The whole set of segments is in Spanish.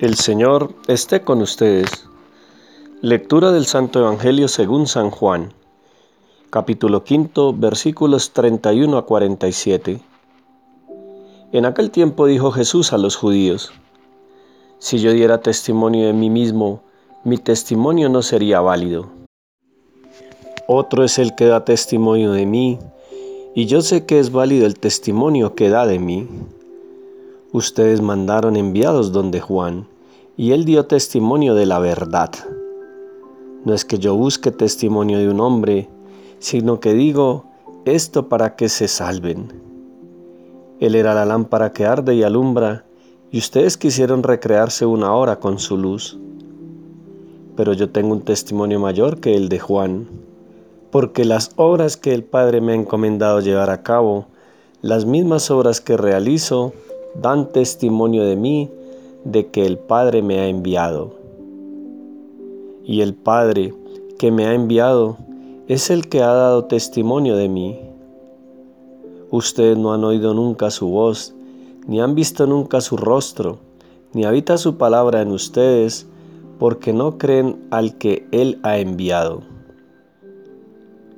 El Señor esté con ustedes. Lectura del Santo Evangelio según San Juan, capítulo quinto, versículos 31 a 47. En aquel tiempo dijo Jesús a los judíos, Si yo diera testimonio de mí mismo, mi testimonio no sería válido. Otro es el que da testimonio de mí, y yo sé que es válido el testimonio que da de mí. Ustedes mandaron enviados donde Juan, y él dio testimonio de la verdad. No es que yo busque testimonio de un hombre, sino que digo esto para que se salven. Él era la lámpara que arde y alumbra, y ustedes quisieron recrearse una hora con su luz. Pero yo tengo un testimonio mayor que el de Juan, porque las obras que el Padre me ha encomendado llevar a cabo, las mismas obras que realizo, dan testimonio de mí, de que el Padre me ha enviado. Y el Padre que me ha enviado es el que ha dado testimonio de mí. Ustedes no han oído nunca su voz, ni han visto nunca su rostro, ni habita su palabra en ustedes, porque no creen al que Él ha enviado.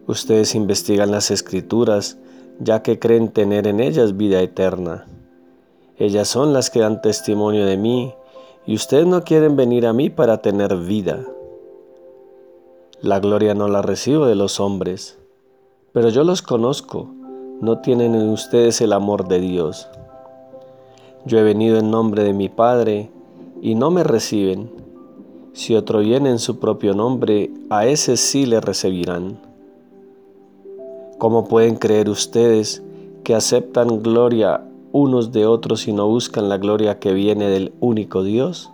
Ustedes investigan las escrituras, ya que creen tener en ellas vida eterna ellas son las que dan testimonio de mí, y ustedes no quieren venir a mí para tener vida. La gloria no la recibo de los hombres, pero yo los conozco, no tienen en ustedes el amor de Dios. Yo he venido en nombre de mi Padre, y no me reciben. Si otro viene en su propio nombre, a ese sí le recibirán. ¿Cómo pueden creer ustedes que aceptan gloria unos de otros y no buscan la gloria que viene del único Dios?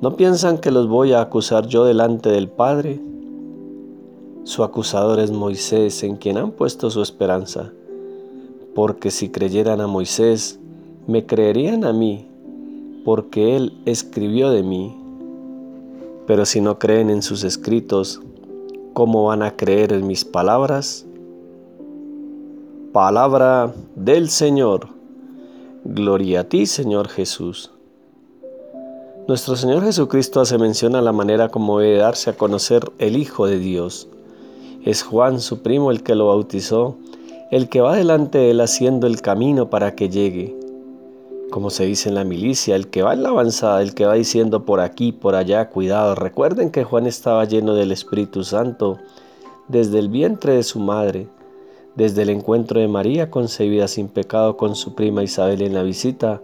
¿No piensan que los voy a acusar yo delante del Padre? Su acusador es Moisés, en quien han puesto su esperanza, porque si creyeran a Moisés, me creerían a mí, porque él escribió de mí. Pero si no creen en sus escritos, ¿cómo van a creer en mis palabras? Palabra del Señor. Gloria a ti, Señor Jesús. Nuestro Señor Jesucristo hace mención a la manera como debe darse a conocer el Hijo de Dios. Es Juan, su primo, el que lo bautizó, el que va delante de él haciendo el camino para que llegue. Como se dice en la milicia, el que va en la avanzada, el que va diciendo por aquí, por allá, cuidado. Recuerden que Juan estaba lleno del Espíritu Santo desde el vientre de su madre desde el encuentro de María concebida sin pecado con su prima Isabel en la visita,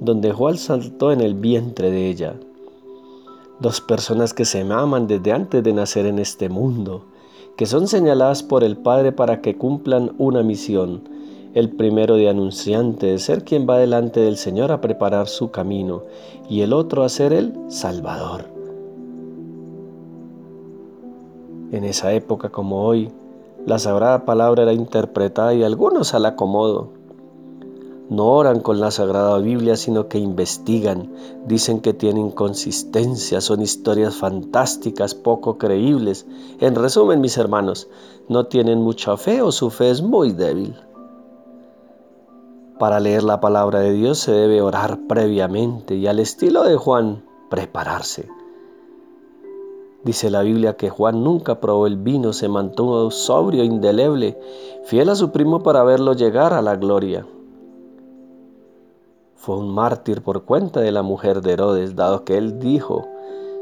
donde Juan saltó en el vientre de ella. Dos personas que se aman desde antes de nacer en este mundo, que son señaladas por el Padre para que cumplan una misión, el primero de anunciante, de ser quien va delante del Señor a preparar su camino, y el otro a ser el Salvador. En esa época como hoy, la sagrada palabra era interpretada y algunos al acomodo. No oran con la sagrada Biblia, sino que investigan. Dicen que tienen consistencia, son historias fantásticas, poco creíbles. En resumen, mis hermanos, no tienen mucha fe o su fe es muy débil. Para leer la palabra de Dios se debe orar previamente y al estilo de Juan, prepararse. Dice la Biblia que Juan nunca probó el vino, se mantuvo sobrio, indeleble, fiel a su primo para verlo llegar a la gloria. Fue un mártir por cuenta de la mujer de Herodes, dado que él dijo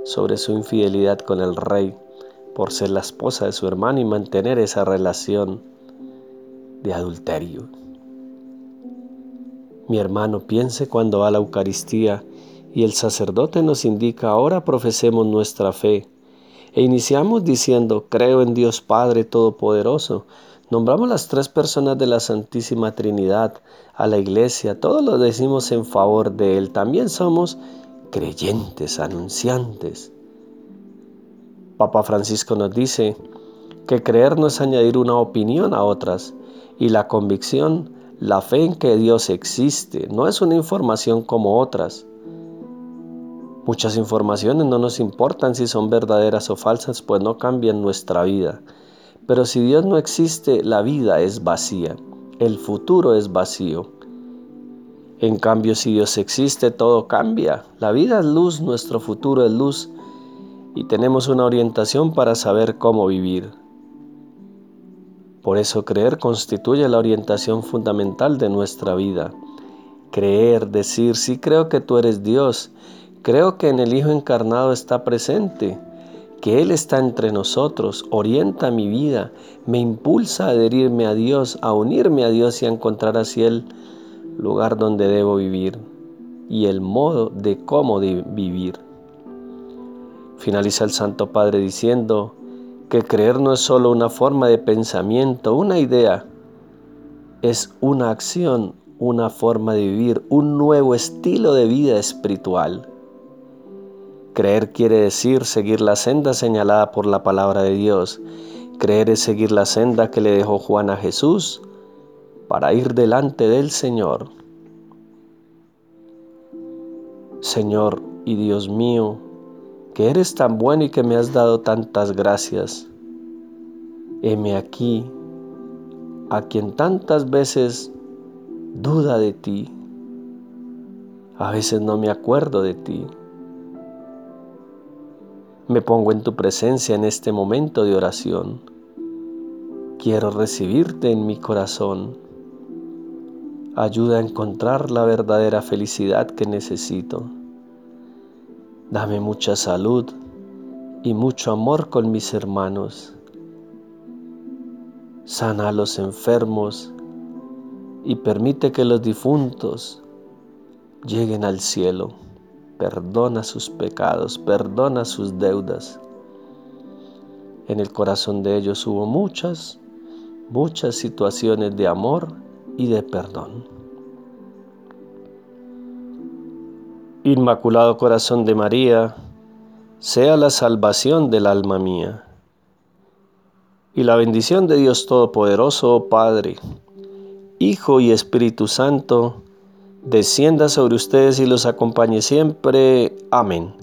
sobre su infidelidad con el rey por ser la esposa de su hermano y mantener esa relación de adulterio. Mi hermano piense cuando va a la Eucaristía y el sacerdote nos indica ahora profesemos nuestra fe e iniciamos diciendo, creo en Dios Padre Todopoderoso. Nombramos las tres personas de la Santísima Trinidad a la iglesia, todos lo decimos en favor de Él. También somos creyentes, anunciantes. Papa Francisco nos dice que creer no es añadir una opinión a otras y la convicción, la fe en que Dios existe, no es una información como otras. Muchas informaciones no nos importan si son verdaderas o falsas, pues no cambian nuestra vida. Pero si Dios no existe, la vida es vacía, el futuro es vacío. En cambio, si Dios existe, todo cambia. La vida es luz, nuestro futuro es luz y tenemos una orientación para saber cómo vivir. Por eso creer constituye la orientación fundamental de nuestra vida. Creer, decir, sí creo que tú eres Dios, creo que en el Hijo encarnado está presente, que Él está entre nosotros, orienta mi vida, me impulsa a adherirme a Dios, a unirme a Dios y a encontrar así el lugar donde debo vivir y el modo de cómo vivir. Finaliza el Santo Padre diciendo que creer no es solo una forma de pensamiento, una idea, es una acción, una forma de vivir, un nuevo estilo de vida espiritual. Creer quiere decir seguir la senda señalada por la palabra de Dios. Creer es seguir la senda que le dejó Juan a Jesús para ir delante del Señor. Señor y Dios mío, que eres tan bueno y que me has dado tantas gracias. Heme aquí, a quien tantas veces duda de ti. A veces no me acuerdo de ti. Me pongo en tu presencia en este momento de oración. Quiero recibirte en mi corazón. Ayuda a encontrar la verdadera felicidad que necesito. Dame mucha salud y mucho amor con mis hermanos. Sana a los enfermos y permite que los difuntos lleguen al cielo perdona sus pecados, perdona sus deudas. En el corazón de ellos hubo muchas, muchas situaciones de amor y de perdón. Inmaculado Corazón de María, sea la salvación del alma mía. Y la bendición de Dios Todopoderoso, Padre, Hijo y Espíritu Santo, descienda sobre ustedes y los acompañe siempre. Amén.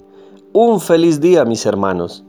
Un feliz día, mis hermanos.